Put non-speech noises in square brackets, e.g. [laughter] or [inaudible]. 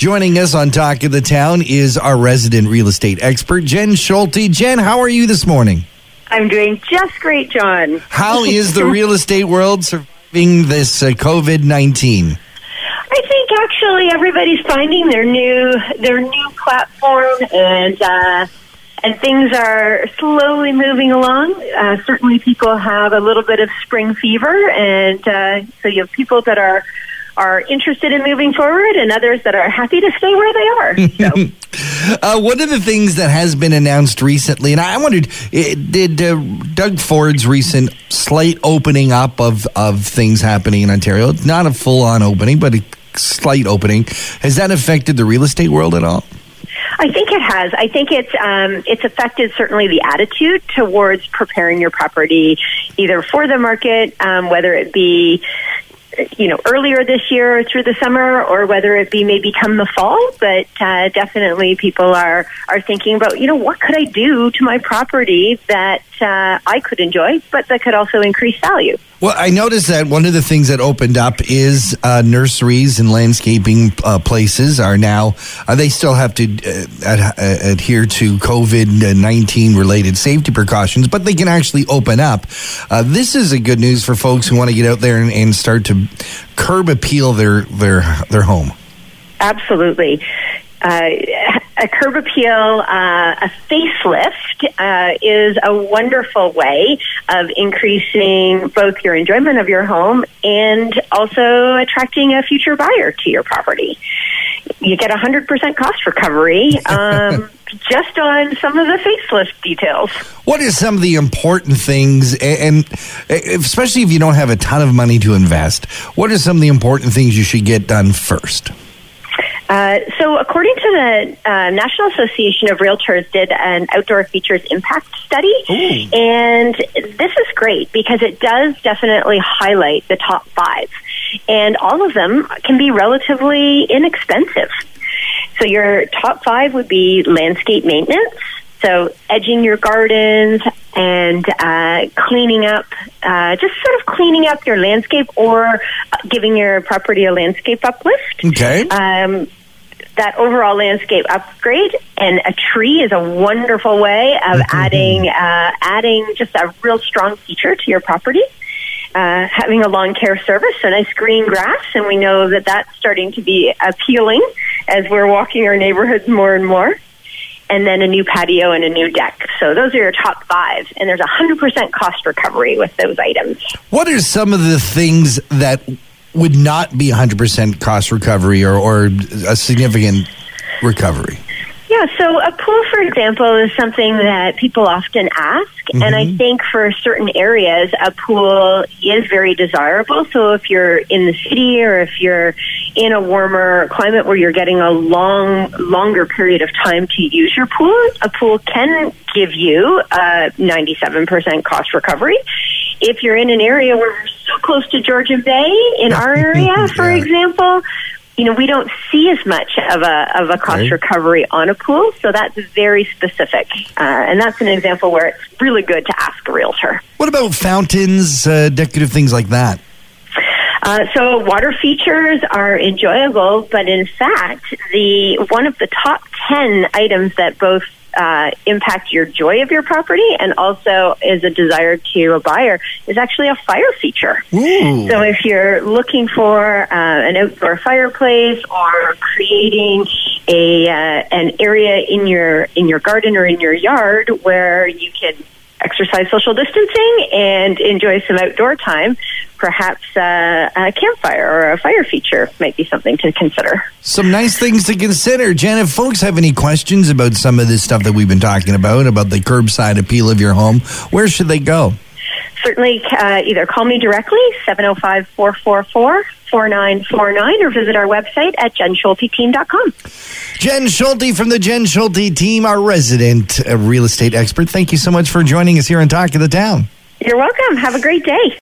Joining us on Talk of the Town is our resident real estate expert, Jen Scholte. Jen, how are you this morning? I'm doing just great, John. How is the [laughs] real estate world surviving this uh, COVID 19? I think actually everybody's finding their new their new platform, and uh, and things are slowly moving along. Uh, certainly, people have a little bit of spring fever, and uh, so you have people that are are interested in moving forward, and others that are happy to stay where they are. [laughs] So. uh, one of the things that has been announced recently, and I wondered, did uh, Doug Ford's recent slight opening up of, of things happening in Ontario, not a full on opening, but a slight opening, has that affected the real estate world at all? I think it has. I think it's um, it's affected certainly the attitude towards preparing your property, either for the market, um, whether it be you know earlier this year through the summer, or whether it be maybe come the fall. But uh, definitely, people are are thinking about you know what could I do to my property that uh, I could enjoy, but that could also increase value. Well, I noticed that one of the things that opened up is uh, nurseries and landscaping uh, places are now, uh, they still have to uh, ad- uh, adhere to COVID 19 related safety precautions, but they can actually open up. Uh, this is a good news for folks who want to get out there and, and start to curb appeal their, their, their home. Absolutely. Uh, a curb appeal, uh, a facelift uh, is a wonderful way of increasing both your enjoyment of your home and also attracting a future buyer to your property. You get 100% cost recovery [laughs] um, just on some of the facelift details. What are some of the important things, and especially if you don't have a ton of money to invest, what are some of the important things you should get done first? Uh, so, according to the uh, National Association of Realtors, did an outdoor features impact study, Ooh. and this is great because it does definitely highlight the top five, and all of them can be relatively inexpensive. So, your top five would be landscape maintenance. So, edging your gardens and uh, cleaning up, uh, just sort of cleaning up your landscape or giving your property a landscape uplift. Okay. Um, that overall landscape upgrade, and a tree is a wonderful way of adding uh, adding just a real strong feature to your property. Uh, having a lawn care service, so nice green grass, and we know that that's starting to be appealing as we're walking our neighborhoods more and more. And then a new patio and a new deck. So those are your top five, and there's a hundred percent cost recovery with those items. What are some of the things that would not be 100% cost recovery or, or a significant recovery? Yeah, so a pool, for example, is something that people often ask. Mm-hmm. And I think for certain areas, a pool is very desirable. So if you're in the city or if you're in a warmer climate where you're getting a long, longer period of time to use your pool, a pool can give you a 97% cost recovery. If you're in an area where we're so close to Georgian Bay, in our [laughs] area, for Yeah. example, you know, we don't see as much of a of a cost Right. recovery on a pool, so that's very specific, uh, and that's an example where it's really good to ask a realtor. What about fountains, uh, decorative things like that? Uh, so water features are enjoyable, but in fact, the one of the top ten items that both uh, impact your joy of your property and also is a desire to a buyer is actually a fire feature. Ooh. So if you're looking for uh, an outdoor fireplace or creating a uh, an area in your in your garden or in your yard where you can exercise social distancing and enjoy some outdoor time, perhaps uh, a campfire or a fire feature might be something to consider. Some nice things to consider. Jen, if folks have any questions about some of this stuff that we've been talking about, about the curbside appeal of your home, where should they go? Certainly, uh, either call me directly, 705 444 4949, or visit our website at jenscholteteam.com. Jen Scholte from the Jen Scholte team, our resident uh, real estate expert. Thank you so much for joining us here on Talk of the Town. You're welcome. Have a great day.